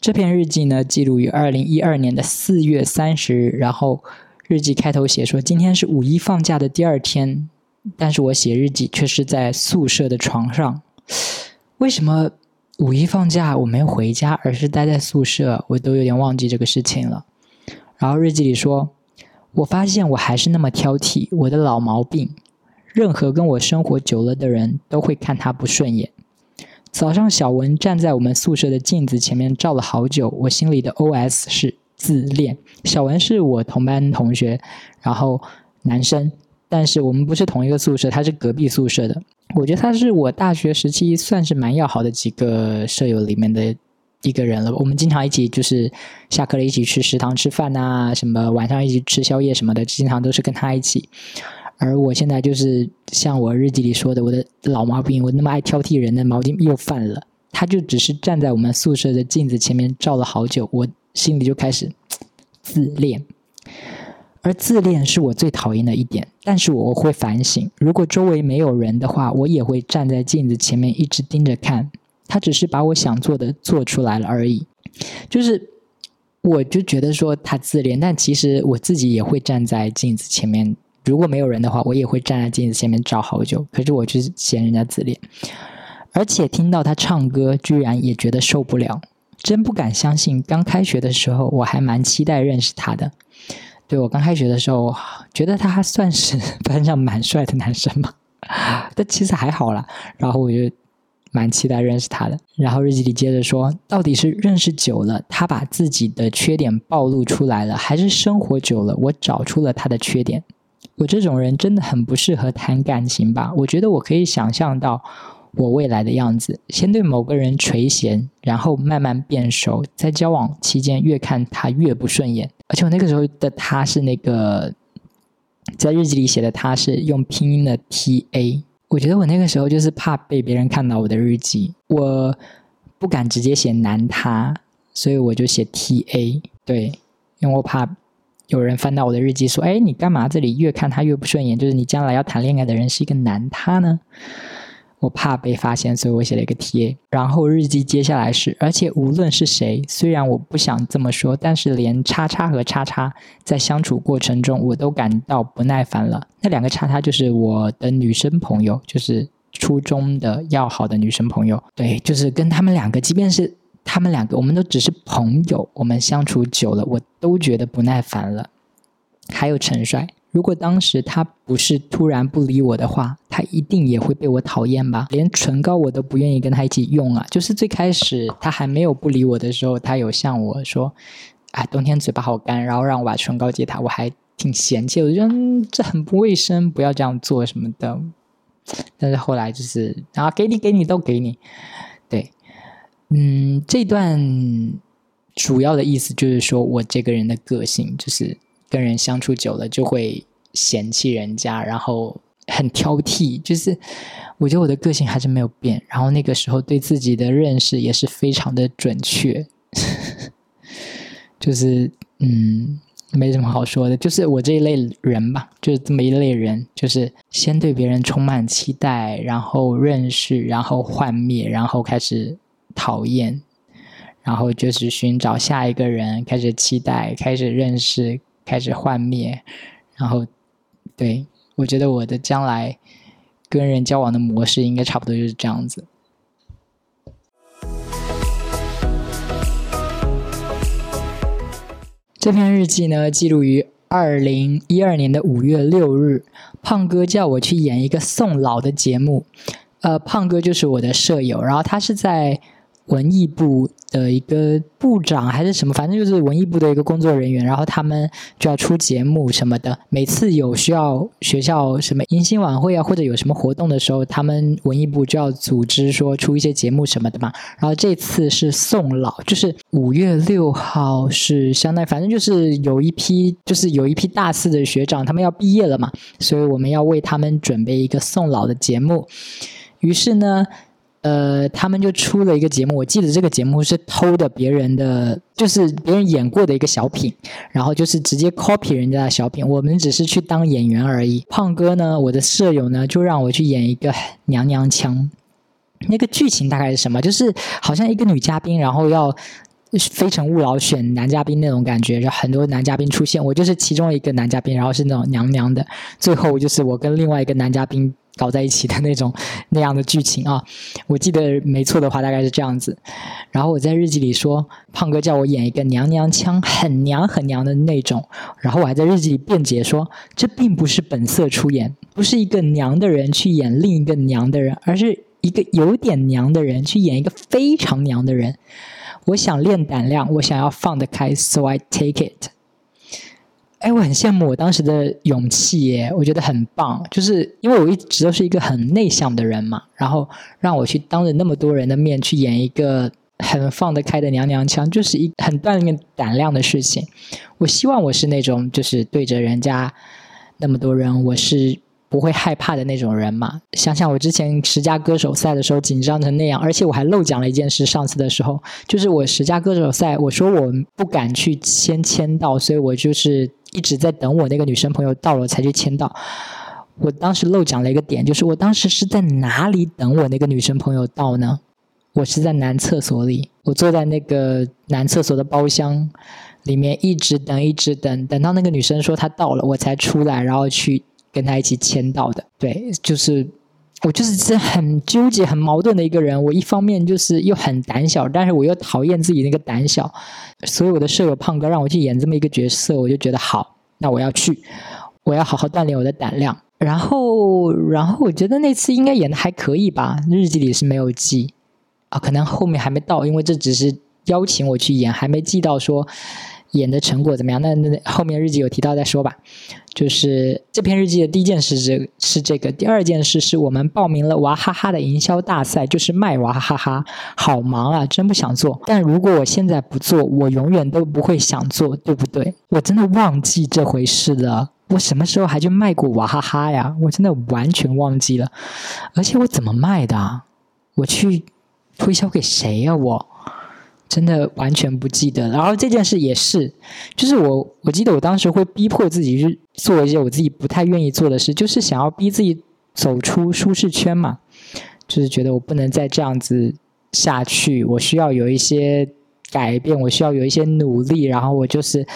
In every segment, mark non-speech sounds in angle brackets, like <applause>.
这篇日记呢，记录于二零一二年的四月三十日。然后日记开头写说，今天是五一放假的第二天，但是我写日记却是在宿舍的床上。为什么五一放假我没有回家，而是待在宿舍？我都有点忘记这个事情了。然后日记里说，我发现我还是那么挑剔，我的老毛病，任何跟我生活久了的人都会看他不顺眼。早上，小文站在我们宿舍的镜子前面照了好久。我心里的 OS 是自恋。小文是我同班同学，然后男生，但是我们不是同一个宿舍，他是隔壁宿舍的。我觉得他是我大学时期算是蛮要好的几个舍友里面的一个人了。我们经常一起就是下课了一起去食堂吃饭呐，什么晚上一起吃宵夜什么的，经常都是跟他一起。而我现在就是像我日记里说的，我的老毛病，我那么爱挑剔人的毛病又犯了。他就只是站在我们宿舍的镜子前面照了好久，我心里就开始自恋。而自恋是我最讨厌的一点。但是我会反省，如果周围没有人的话，我也会站在镜子前面一直盯着看。他只是把我想做的做出来了而已。就是我就觉得说他自恋，但其实我自己也会站在镜子前面。如果没有人的话，我也会站在镜子前面照好久。可是我就是嫌人家自恋，而且听到他唱歌，居然也觉得受不了，真不敢相信。刚开学的时候，我还蛮期待认识他的。对我刚开学的时候，<sighs> 觉得他还算是 <laughs> 班上蛮帅的男生嘛，但其实还好啦。然后我就蛮期待认识他的。然后日记里接着说，到底是认识久了，他把自己的缺点暴露出来了，还是生活久了，我找出了他的缺点？我这种人真的很不适合谈感情吧？我觉得我可以想象到我未来的样子：先对某个人垂涎，然后慢慢变熟，在交往期间越看他越不顺眼。而且我那个时候的他是那个在日记里写的，他是用拼音的 T A。我觉得我那个时候就是怕被别人看到我的日记，我不敢直接写男他，所以我就写 T A。对，因为我怕。有人翻到我的日记说：“哎，你干嘛这里越看他越不顺眼？就是你将来要谈恋爱的人是一个男他呢？”我怕被发现，所以我写了一个 T A。然后日记接下来是：而且无论是谁，虽然我不想这么说，但是连叉叉和叉叉在相处过程中，我都感到不耐烦了。那两个叉叉就是我的女生朋友，就是初中的要好的女生朋友。对，就是跟他们两个，即便是。他们两个，我们都只是朋友，我们相处久了，我都觉得不耐烦了。还有陈帅，如果当时他不是突然不理我的话，他一定也会被我讨厌吧？连唇膏我都不愿意跟他一起用啊！就是最开始他还没有不理我的时候，他有向我说：“哎，冬天嘴巴好干，然后让我把唇膏借他。”我还挺嫌弃，我觉得这很不卫生，不要这样做什么的。但是后来就是啊，给你，给你，都给你。嗯，这段主要的意思就是说我这个人的个性，就是跟人相处久了就会嫌弃人家，然后很挑剔。就是我觉得我的个性还是没有变，然后那个时候对自己的认识也是非常的准确。<laughs> 就是嗯，没什么好说的，就是我这一类人吧，就是这么一类人，就是先对别人充满期待，然后认识，然后幻灭，然后开始。讨厌，然后就是寻找下一个人，开始期待，开始认识，开始幻灭，然后，对我觉得我的将来跟人交往的模式应该差不多就是这样子。这篇日记呢，记录于二零一二年的五月六日。胖哥叫我去演一个送老的节目，呃，胖哥就是我的舍友，然后他是在。文艺部的一个部长还是什么，反正就是文艺部的一个工作人员，然后他们就要出节目什么的。每次有需要学校什么迎新晚会啊，或者有什么活动的时候，他们文艺部就要组织说出一些节目什么的嘛。然后这次是送老，就是五月六号是相当于，反正就是有一批，就是有一批大四的学长，他们要毕业了嘛，所以我们要为他们准备一个送老的节目。于是呢。呃，他们就出了一个节目，我记得这个节目是偷的别人的，就是别人演过的一个小品，然后就是直接 copy 人家的小品，我们只是去当演员而已。胖哥呢，我的舍友呢，就让我去演一个娘娘腔。那个剧情大概是什么？就是好像一个女嘉宾，然后要《非诚勿扰》选男嘉宾那种感觉，就很多男嘉宾出现，我就是其中一个男嘉宾，然后是那种娘娘的，最后就是我跟另外一个男嘉宾。搞在一起的那种那样的剧情啊，我记得没错的话大概是这样子。然后我在日记里说，胖哥叫我演一个娘娘腔，很娘很娘的那种。然后我还在日记里辩解说，这并不是本色出演，不是一个娘的人去演另一个娘的人，而是一个有点娘的人去演一个非常娘的人。我想练胆量，我想要放得开，so I take it。哎，我很羡慕我当时的勇气耶，我觉得很棒。就是因为我一直都是一个很内向的人嘛，然后让我去当着那么多人的面去演一个很放得开的娘娘腔，就是一很锻炼胆量的事情。我希望我是那种就是对着人家那么多人，我是。不会害怕的那种人嘛？想想我之前十佳歌手赛的时候紧张成那样，而且我还漏讲了一件事。上次的时候，就是我十佳歌手赛，我说我不敢去先签到，所以我就是一直在等我那个女生朋友到了才去签到。我当时漏讲了一个点，就是我当时是在哪里等我那个女生朋友到呢？我是在男厕所里，我坐在那个男厕所的包厢里面，一直等，一直等，等到那个女生说她到了，我才出来，然后去。跟她一起签到的，对，就是我就是是很纠结、很矛盾的一个人。我一方面就是又很胆小，但是我又讨厌自己那个胆小。所以我的舍友胖哥让我去演这么一个角色，我就觉得好，那我要去，我要好好锻炼我的胆量。然后，然后我觉得那次应该演的还可以吧，日记里是没有记啊，可能后面还没到，因为这只是邀请我去演，还没记到说。演的成果怎么样？那那后面日记有提到再说吧。就是这篇日记的第一件事是是这个，第二件事是我们报名了娃哈哈的营销大赛，就是卖娃哈哈。好忙啊，真不想做。但如果我现在不做，我永远都不会想做，对不对？我真的忘记这回事了。我什么时候还去卖过娃哈哈呀？我真的完全忘记了。而且我怎么卖的？我去推销给谁呀？我？真的完全不记得，然后这件事也是，就是我我记得我当时会逼迫自己去做一些我自己不太愿意做的事，就是想要逼自己走出舒适圈嘛，就是觉得我不能再这样子下去，我需要有一些改变，我需要有一些努力，然后我就是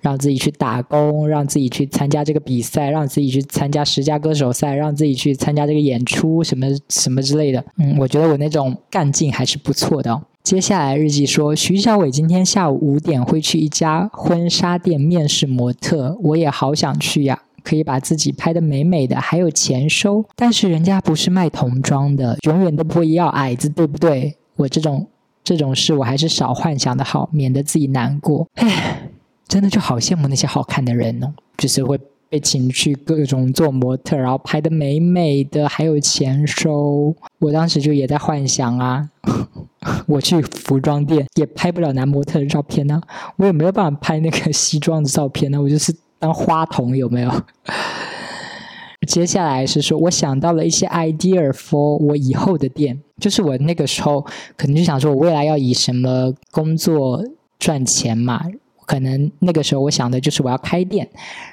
让自己去打工，让自己去参加这个比赛，让自己去参加十佳歌手赛，让自己去参加这个演出什么什么之类的，嗯，我觉得我那种干劲还是不错的。接下来日记说，徐小伟今天下午五点会去一家婚纱店面试模特，我也好想去呀，可以把自己拍的美美的，还有钱收。但是人家不是卖童装的，永远都不会要矮子，对不对？我这种这种事，我还是少幻想的好，免得自己难过。唉，真的就好羡慕那些好看的人哦，就是会。被请去各种做模特，然后拍的美美的，还有钱收。我当时就也在幻想啊，<laughs> 我去服装店也拍不了男模特的照片呢，我也没有办法拍那个西装的照片呢，我就是当花童有没有？<laughs> 接下来是说，我想到了一些 idea for 我以后的店，就是我那个时候可能就想说，我未来要以什么工作赚钱嘛。可能那个时候我想的就是我要开店，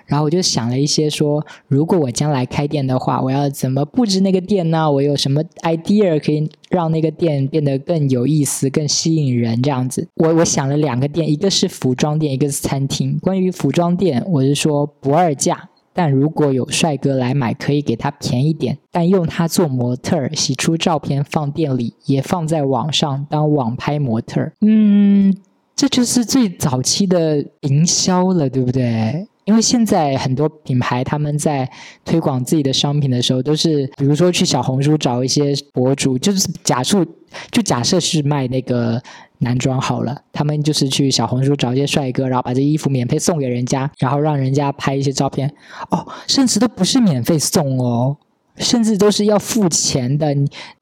然后我就想了一些说，如果我将来开店的话，我要怎么布置那个店呢？我有什么 idea 可以让那个店变得更有意思、更吸引人？这样子，我我想了两个店，一个是服装店，一个是餐厅。关于服装店，我是说不二价，但如果有帅哥来买，可以给他便宜点，但用他做模特，洗出照片放店里，也放在网上当网拍模特。嗯。这就是最早期的营销了，对不对？因为现在很多品牌他们在推广自己的商品的时候，都是比如说去小红书找一些博主，就是假设就假设是卖那个男装好了，他们就是去小红书找一些帅哥，然后把这衣服免费送给人家，然后让人家拍一些照片。哦，甚至都不是免费送哦，甚至都是要付钱的。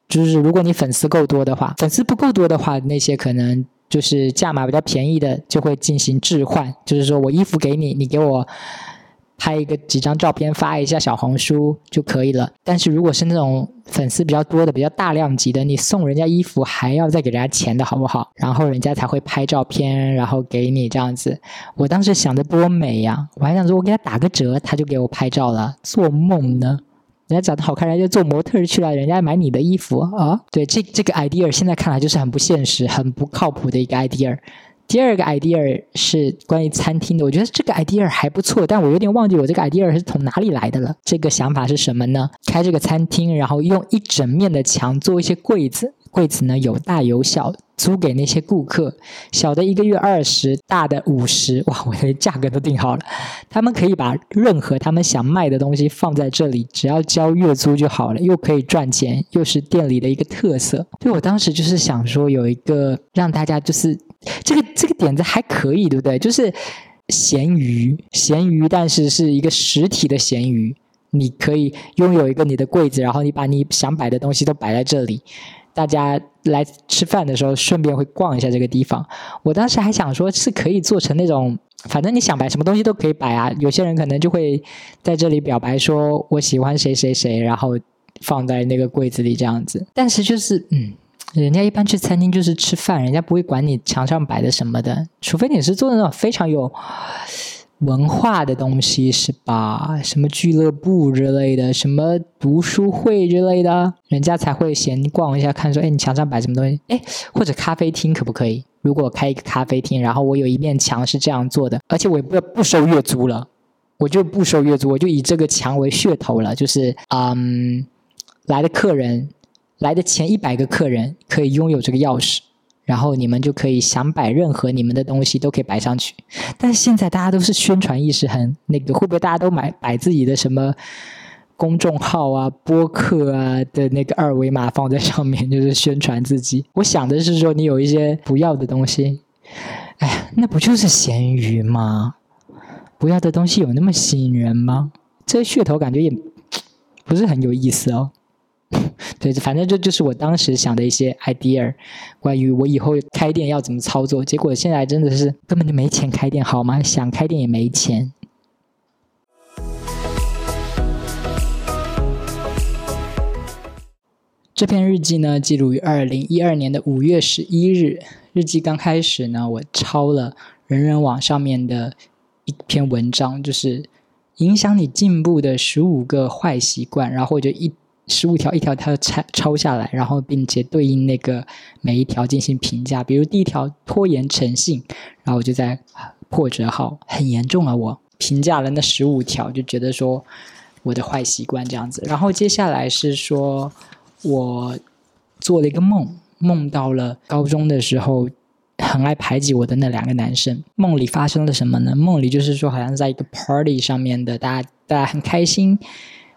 就是如果你粉丝够多的话，粉丝不够多的话，那些可能。就是价码比较便宜的，就会进行置换。就是说我衣服给你，你给我拍一个几张照片，发一下小红书就可以了。但是如果是那种粉丝比较多的、比较大量级的，你送人家衣服还要再给人家钱的好不好？然后人家才会拍照片，然后给你这样子。我当时想的多美呀！我还想说我给他打个折，他就给我拍照了。做梦呢！人家长得好看，人家做模特去了，人家买你的衣服啊？对，这这个 idea 现在看来就是很不现实、很不靠谱的一个 idea。第二个 idea 是关于餐厅的，我觉得这个 idea 还不错，但我有点忘记我这个 idea 是从哪里来的了。这个想法是什么呢？开这个餐厅，然后用一整面的墙做一些柜子，柜子呢有大有小，租给那些顾客，小的一个月二十，大的五十，哇，我的价格都定好了，他们可以把任何他们想卖的东西放在这里，只要交月租就好了，又可以赚钱，又是店里的一个特色。对我当时就是想说有一个让大家就是。这个这个点子还可以，对不对？就是咸鱼，咸鱼，但是是一个实体的咸鱼。你可以拥有一个你的柜子，然后你把你想摆的东西都摆在这里。大家来吃饭的时候，顺便会逛一下这个地方。我当时还想说，是可以做成那种，反正你想摆什么东西都可以摆啊。有些人可能就会在这里表白，说我喜欢谁谁谁，然后放在那个柜子里这样子。但是就是，嗯。人家一般去餐厅就是吃饭，人家不会管你墙上摆的什么的，除非你是做那种非常有文化的东西，是吧？什么俱乐部之类的，什么读书会之类的，人家才会闲逛一下，看说，哎，你墙上摆什么东西？哎，或者咖啡厅可不可以？如果开一个咖啡厅，然后我有一面墙是这样做的，而且我也不不收月租了，我就不收月租，我就以这个墙为噱头了，就是嗯，来的客人。来的前一百个客人可以拥有这个钥匙，然后你们就可以想摆任何你们的东西都可以摆上去。但现在大家都是宣传意识很那个，会不会大家都买摆自己的什么公众号啊、播客啊的那个二维码放在上面，就是宣传自己？<laughs> 我想的是说，你有一些不要的东西，哎，那不就是咸鱼吗？不要的东西有那么吸引人吗？这噱头感觉也不是很有意思哦。对，反正这就是我当时想的一些 idea，关于我以后开店要怎么操作。结果现在真的是根本就没钱开店，好吗？想开店也没钱。这篇日记呢，记录于二零一二年的五月十一日。日记刚开始呢，我抄了人人网上面的一篇文章，就是影响你进步的十五个坏习惯，然后我就一。十五条一条条拆抄下来，然后并且对应那个每一条进行评价。比如第一条拖延诚信，然后我就在破折号，很严重啊！我评价了那十五条，就觉得说我的坏习惯这样子。然后接下来是说我做了一个梦，梦到了高中的时候很爱排挤我的那两个男生。梦里发生了什么呢？梦里就是说好像在一个 party 上面的，大家大家很开心。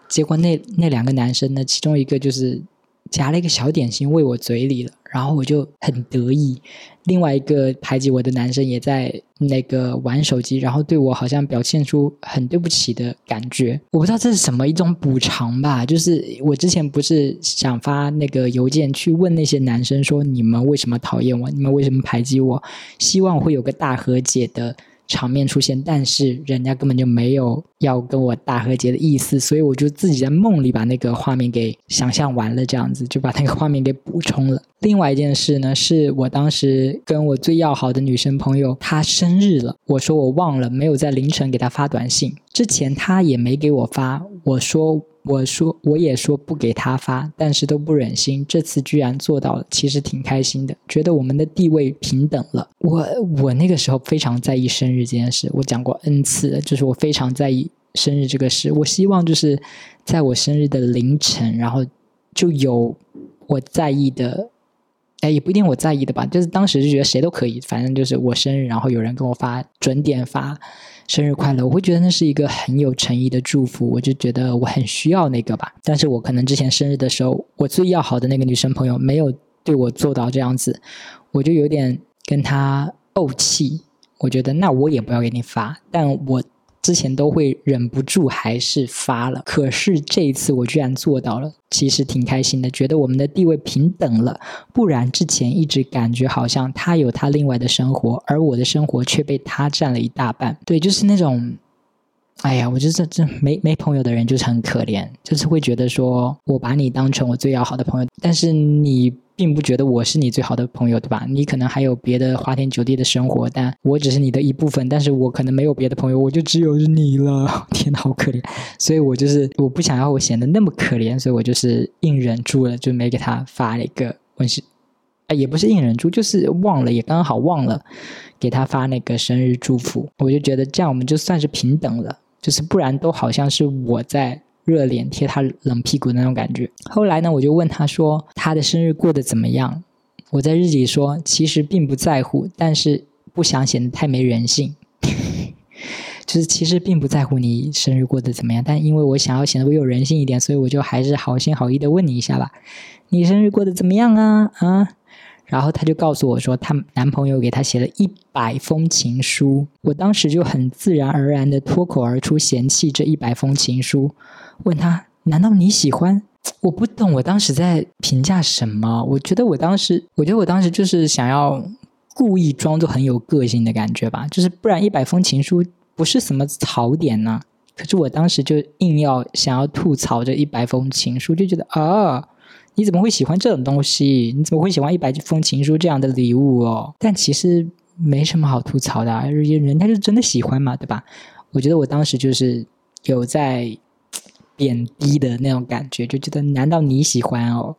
结果那那两个男生呢，其中一个就是夹了一个小点心喂我嘴里了，然后我就很得意。另外一个排挤我的男生也在那个玩手机，然后对我好像表现出很对不起的感觉。我不知道这是什么一种补偿吧？就是我之前不是想发那个邮件去问那些男生说，你们为什么讨厌我？你们为什么排挤我？希望会有个大和解的。场面出现，但是人家根本就没有要跟我大和解的意思，所以我就自己在梦里把那个画面给想象完了，这样子就把那个画面给补充了。另外一件事呢，是我当时跟我最要好的女生朋友，她生日了，我说我忘了，没有在凌晨给她发短信，之前她也没给我发，我说。我说，我也说不给他发，但是都不忍心。这次居然做到了，其实挺开心的，觉得我们的地位平等了。我我那个时候非常在意生日这件事，我讲过 n 次，就是我非常在意生日这个事。我希望就是在我生日的凌晨，然后就有我在意的，哎，也不一定我在意的吧，就是当时就觉得谁都可以，反正就是我生日，然后有人跟我发准点发。生日快乐！我会觉得那是一个很有诚意的祝福，我就觉得我很需要那个吧。但是我可能之前生日的时候，我最要好的那个女生朋友没有对我做到这样子，我就有点跟她怄气。我觉得那我也不要给你发，但我。之前都会忍不住还是发了，可是这一次我居然做到了，其实挺开心的，觉得我们的地位平等了。不然之前一直感觉好像他有他另外的生活，而我的生活却被他占了一大半。对，就是那种，哎呀，我觉得这这没没朋友的人就是很可怜，就是会觉得说我把你当成我最要好的朋友，但是你。并不觉得我是你最好的朋友，对吧？你可能还有别的花天酒地的生活，但我只是你的一部分。但是我可能没有别的朋友，我就只有你了。<laughs> 天哪，好可怜！所以我就是我不想要我显得那么可怜，所以我就是硬忍住了，就没给他发了一个问是啊，也不是硬忍住，就是忘了，也刚好忘了给他发那个生日祝福。我就觉得这样我们就算是平等了，就是不然都好像是我在热脸贴他冷屁股的那种感觉。后来呢，我就问他说他的生日过得怎么样？我在日记里说，其实并不在乎，但是不想显得太没人性。<laughs> 就是其实并不在乎你生日过得怎么样，但因为我想要显得我有人性一点，所以我就还是好心好意的问你一下吧。你生日过得怎么样啊？啊？然后她就告诉我说，她男朋友给她写了一百封情书。我当时就很自然而然的脱口而出嫌弃这一百封情书，问他：难道你喜欢？我不懂，我当时在评价什么？我觉得我当时，我觉得我当时就是想要故意装作很有个性的感觉吧，就是不然一百封情书。不是什么槽点呢，可是我当时就硬要想要吐槽这一百封情书，就觉得啊，你怎么会喜欢这种东西？你怎么会喜欢一百封情书这样的礼物哦？但其实没什么好吐槽的，人家就真的喜欢嘛，对吧？我觉得我当时就是有在贬低的那种感觉，就觉得难道你喜欢哦？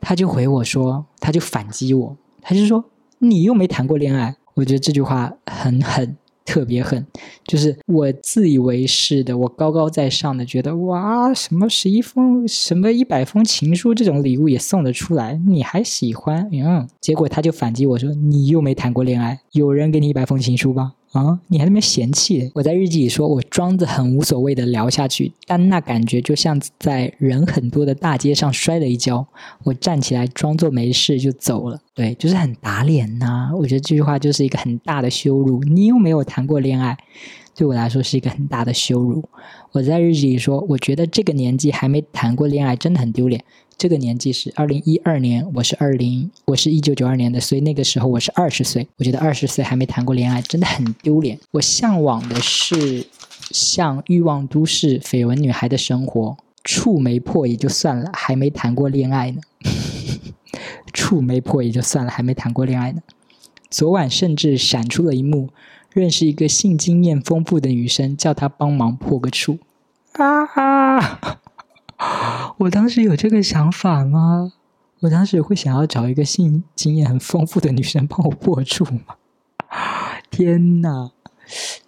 他就回我说，他就反击我，他就说你又没谈过恋爱。我觉得这句话很狠。特别狠，就是我自以为是的，我高高在上的觉得哇，什么十一封、什么一百封情书这种礼物也送得出来，你还喜欢？嗯，结果他就反击我说：“你又没谈过恋爱，有人给你一百封情书吗？”啊！你还那么嫌弃？我在日记里说，我装着很无所谓的聊下去，但那感觉就像在人很多的大街上摔了一跤。我站起来装作没事就走了。对，就是很打脸呐！我觉得这句话就是一个很大的羞辱。你又没有谈过恋爱，对我来说是一个很大的羞辱。我在日记里说，我觉得这个年纪还没谈过恋爱真的很丢脸。这个年纪是二零一二年，我是二零，我是一九九二年的，所以那个时候我是二十岁。我觉得二十岁还没谈过恋爱真的很丢脸。我向往的是像《欲望都市》绯闻女孩的生活，处没破也就算了，还没谈过恋爱呢。<laughs> 处没破也就算了，还没谈过恋爱呢。昨晚甚至闪出了一幕，认识一个性经验丰富的女生，叫她帮忙破个处。啊哈！<laughs> 我当时有这个想法吗？我当时会想要找一个性经验很丰富的女生帮我破处吗？天哪！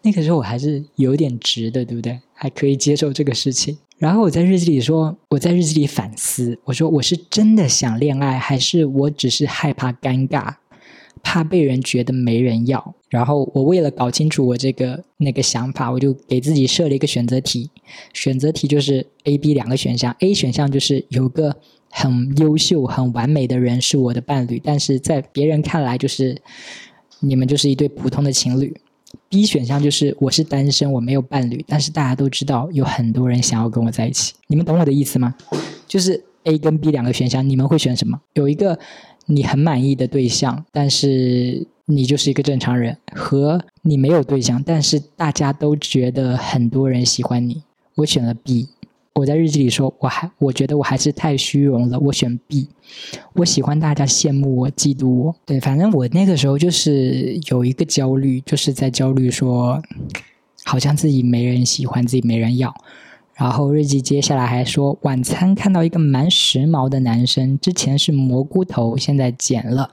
那个时候我还是有点直的，对不对？还可以接受这个事情。然后我在日记里说，我在日记里反思，我说我是真的想恋爱，还是我只是害怕尴尬？怕被人觉得没人要，然后我为了搞清楚我这个那个想法，我就给自己设了一个选择题。选择题就是 A、B 两个选项。A 选项就是有个很优秀、很完美的人是我的伴侣，但是在别人看来就是你们就是一对普通的情侣。B 选项就是我是单身，我没有伴侣，但是大家都知道有很多人想要跟我在一起。你们懂我的意思吗？就是 A 跟 B 两个选项，你们会选什么？有一个。你很满意的对象，但是你就是一个正常人；和你没有对象，但是大家都觉得很多人喜欢你。我选了 B。我在日记里说，我还我觉得我还是太虚荣了。我选 B。我喜欢大家羡慕我、嫉妒我。对，反正我那个时候就是有一个焦虑，就是在焦虑说，好像自己没人喜欢，自己没人要。然后日记接下来还说，晚餐看到一个蛮时髦的男生，之前是蘑菇头，现在剪了，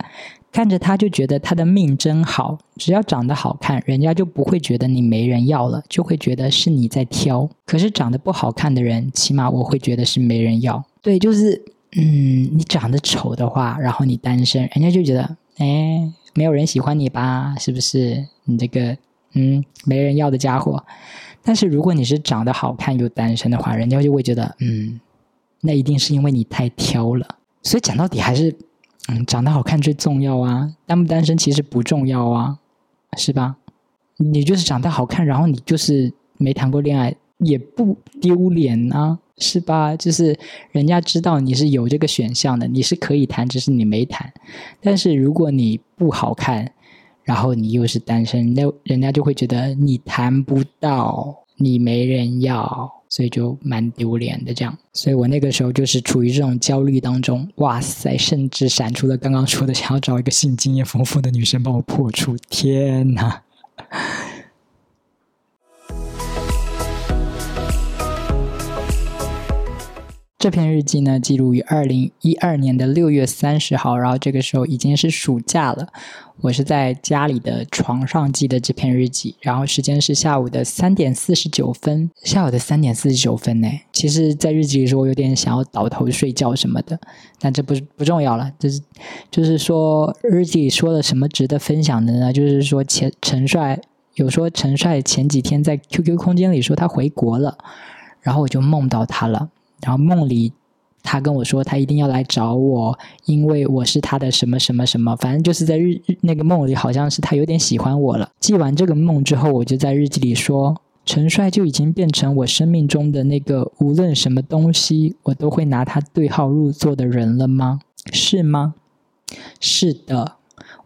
看着他就觉得他的命真好，只要长得好看，人家就不会觉得你没人要了，就会觉得是你在挑。可是长得不好看的人，起码我会觉得是没人要。对，就是嗯，你长得丑的话，然后你单身，人家就觉得哎，没有人喜欢你吧？是不是？你这个嗯，没人要的家伙。但是如果你是长得好看又单身的话，人家就会觉得，嗯，那一定是因为你太挑了。所以讲到底还是，嗯，长得好看最重要啊，单不单身其实不重要啊，是吧？你就是长得好看，然后你就是没谈过恋爱，也不丢脸啊，是吧？就是人家知道你是有这个选项的，你是可以谈，只是你没谈。但是如果你不好看，然后你又是单身，那人家就会觉得你谈不到，你没人要，所以就蛮丢脸的这样。所以我那个时候就是处于这种焦虑当中，哇塞，甚至闪出了刚刚说的想要找一个性经验丰富的女生帮我破处，天哪！这篇日记呢，记录于二零一二年的六月三十号，然后这个时候已经是暑假了。我是在家里的床上记的这篇日记，然后时间是下午的三点四十九分。下午的三点四十九分呢，其实，在日记里说我有点想要倒头睡觉什么的，但这不是不重要了。就是就是说，日记里说了什么值得分享的呢？就是说，前陈帅有说陈帅前几天在 QQ 空间里说他回国了，然后我就梦到他了。然后梦里，他跟我说他一定要来找我，因为我是他的什么什么什么，反正就是在日那个梦里，好像是他有点喜欢我了。记完这个梦之后，我就在日记里说，陈帅就已经变成我生命中的那个无论什么东西，我都会拿他对号入座的人了吗？是吗？是的。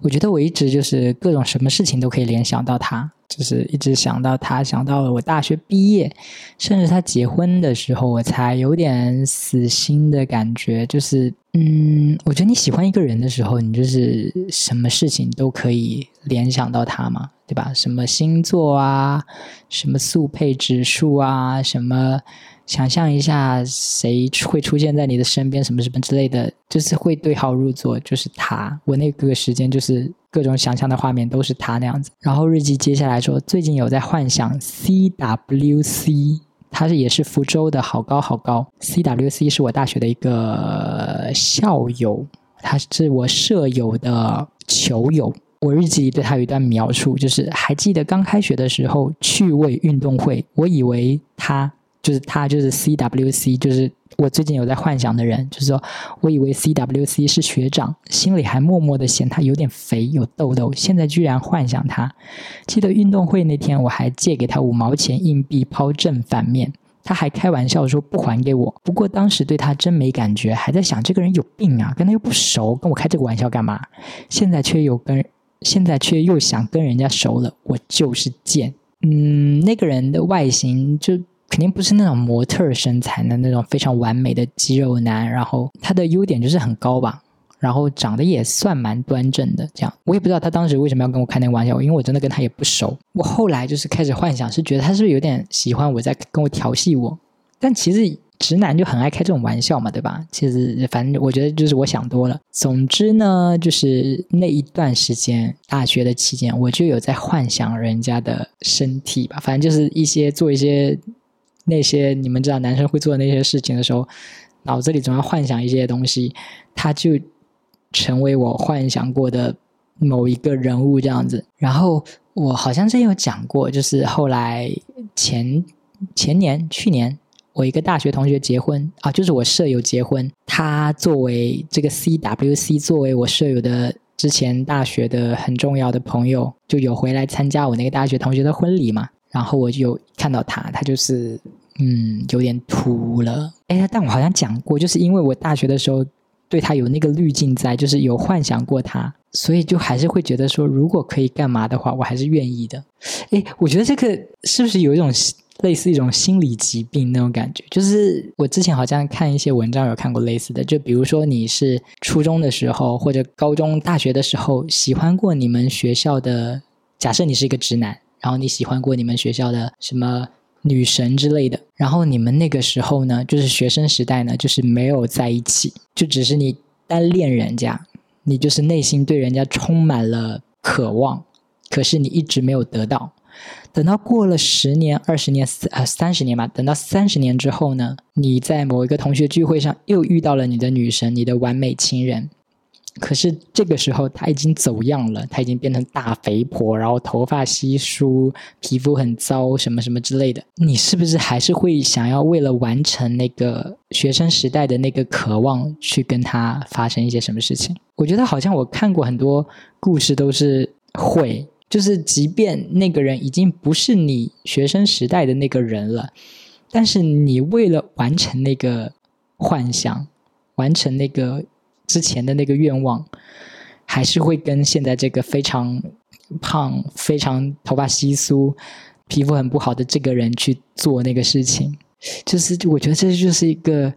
我觉得我一直就是各种什么事情都可以联想到他。就是一直想到他，想到了我大学毕业，甚至他结婚的时候，我才有点死心的感觉。就是，嗯，我觉得你喜欢一个人的时候，你就是什么事情都可以联想到他嘛，对吧？什么星座啊，什么速配指数啊，什么。想象一下，谁会出现在你的身边，什么什么之类的，就是会对号入座，就是他。我那个时间就是各种想象的画面都是他那样子。然后日记接下来说，最近有在幻想 CWC，他是也是福州的，好高好高。CWC 是我大学的一个校友，他是我舍友的球友。我日记里对他有一段描述，就是还记得刚开学的时候趣味运动会，我以为他。就是他，就是 CWC，就是我最近有在幻想的人。就是说我以为 CWC 是学长，心里还默默的嫌他有点肥，有痘痘。现在居然幻想他。记得运动会那天，我还借给他五毛钱硬币抛正反面，他还开玩笑说不还给我。不过当时对他真没感觉，还在想这个人有病啊，跟他又不熟，跟我开这个玩笑干嘛？现在却又跟，现在却又想跟人家熟了，我就是贱。嗯，那个人的外形就。肯定不是那种模特身材的那种非常完美的肌肉男，然后他的优点就是很高吧，然后长得也算蛮端正的。这样，我也不知道他当时为什么要跟我开那个玩笑，因为我真的跟他也不熟。我后来就是开始幻想，是觉得他是不是有点喜欢我在跟我调戏我？但其实直男就很爱开这种玩笑嘛，对吧？其实反正我觉得就是我想多了。总之呢，就是那一段时间大学的期间，我就有在幻想人家的身体吧，反正就是一些做一些。那些你们知道男生会做的那些事情的时候，脑子里总要幻想一些东西，他就成为我幻想过的某一个人物这样子。然后我好像真有讲过，就是后来前前年、去年，我一个大学同学结婚啊，就是我舍友结婚，他作为这个 CWC，作为我舍友的之前大学的很重要的朋友，就有回来参加我那个大学同学的婚礼嘛。然后我就看到他，他就是嗯有点秃了。哎，但我好像讲过，就是因为我大学的时候对他有那个滤镜在，就是有幻想过他，所以就还是会觉得说，如果可以干嘛的话，我还是愿意的。哎，我觉得这个是不是有一种类似一种心理疾病那种感觉？就是我之前好像看一些文章有看过类似的，就比如说你是初中的时候或者高中、大学的时候喜欢过你们学校的，假设你是一个直男。然后你喜欢过你们学校的什么女神之类的？然后你们那个时候呢，就是学生时代呢，就是没有在一起，就只是你单恋人家，你就是内心对人家充满了渴望，可是你一直没有得到。等到过了十年、二十年、三呃三十年吧，等到三十年之后呢，你在某一个同学聚会上又遇到了你的女神，你的完美情人。可是这个时候他已经走样了，他已经变成大肥婆，然后头发稀疏，皮肤很糟，什么什么之类的。你是不是还是会想要为了完成那个学生时代的那个渴望，去跟他发生一些什么事情？我觉得好像我看过很多故事，都是会，就是即便那个人已经不是你学生时代的那个人了，但是你为了完成那个幻想，完成那个。之前的那个愿望，还是会跟现在这个非常胖、非常头发稀疏、皮肤很不好的这个人去做那个事情，就是我觉得这就是一个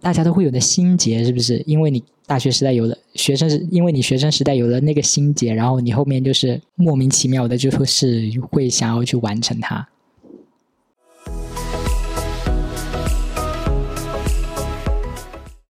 大家都会有的心结，是不是？因为你大学时代有了学生，因为你学生时代有了那个心结，然后你后面就是莫名其妙的就说是会想要去完成它。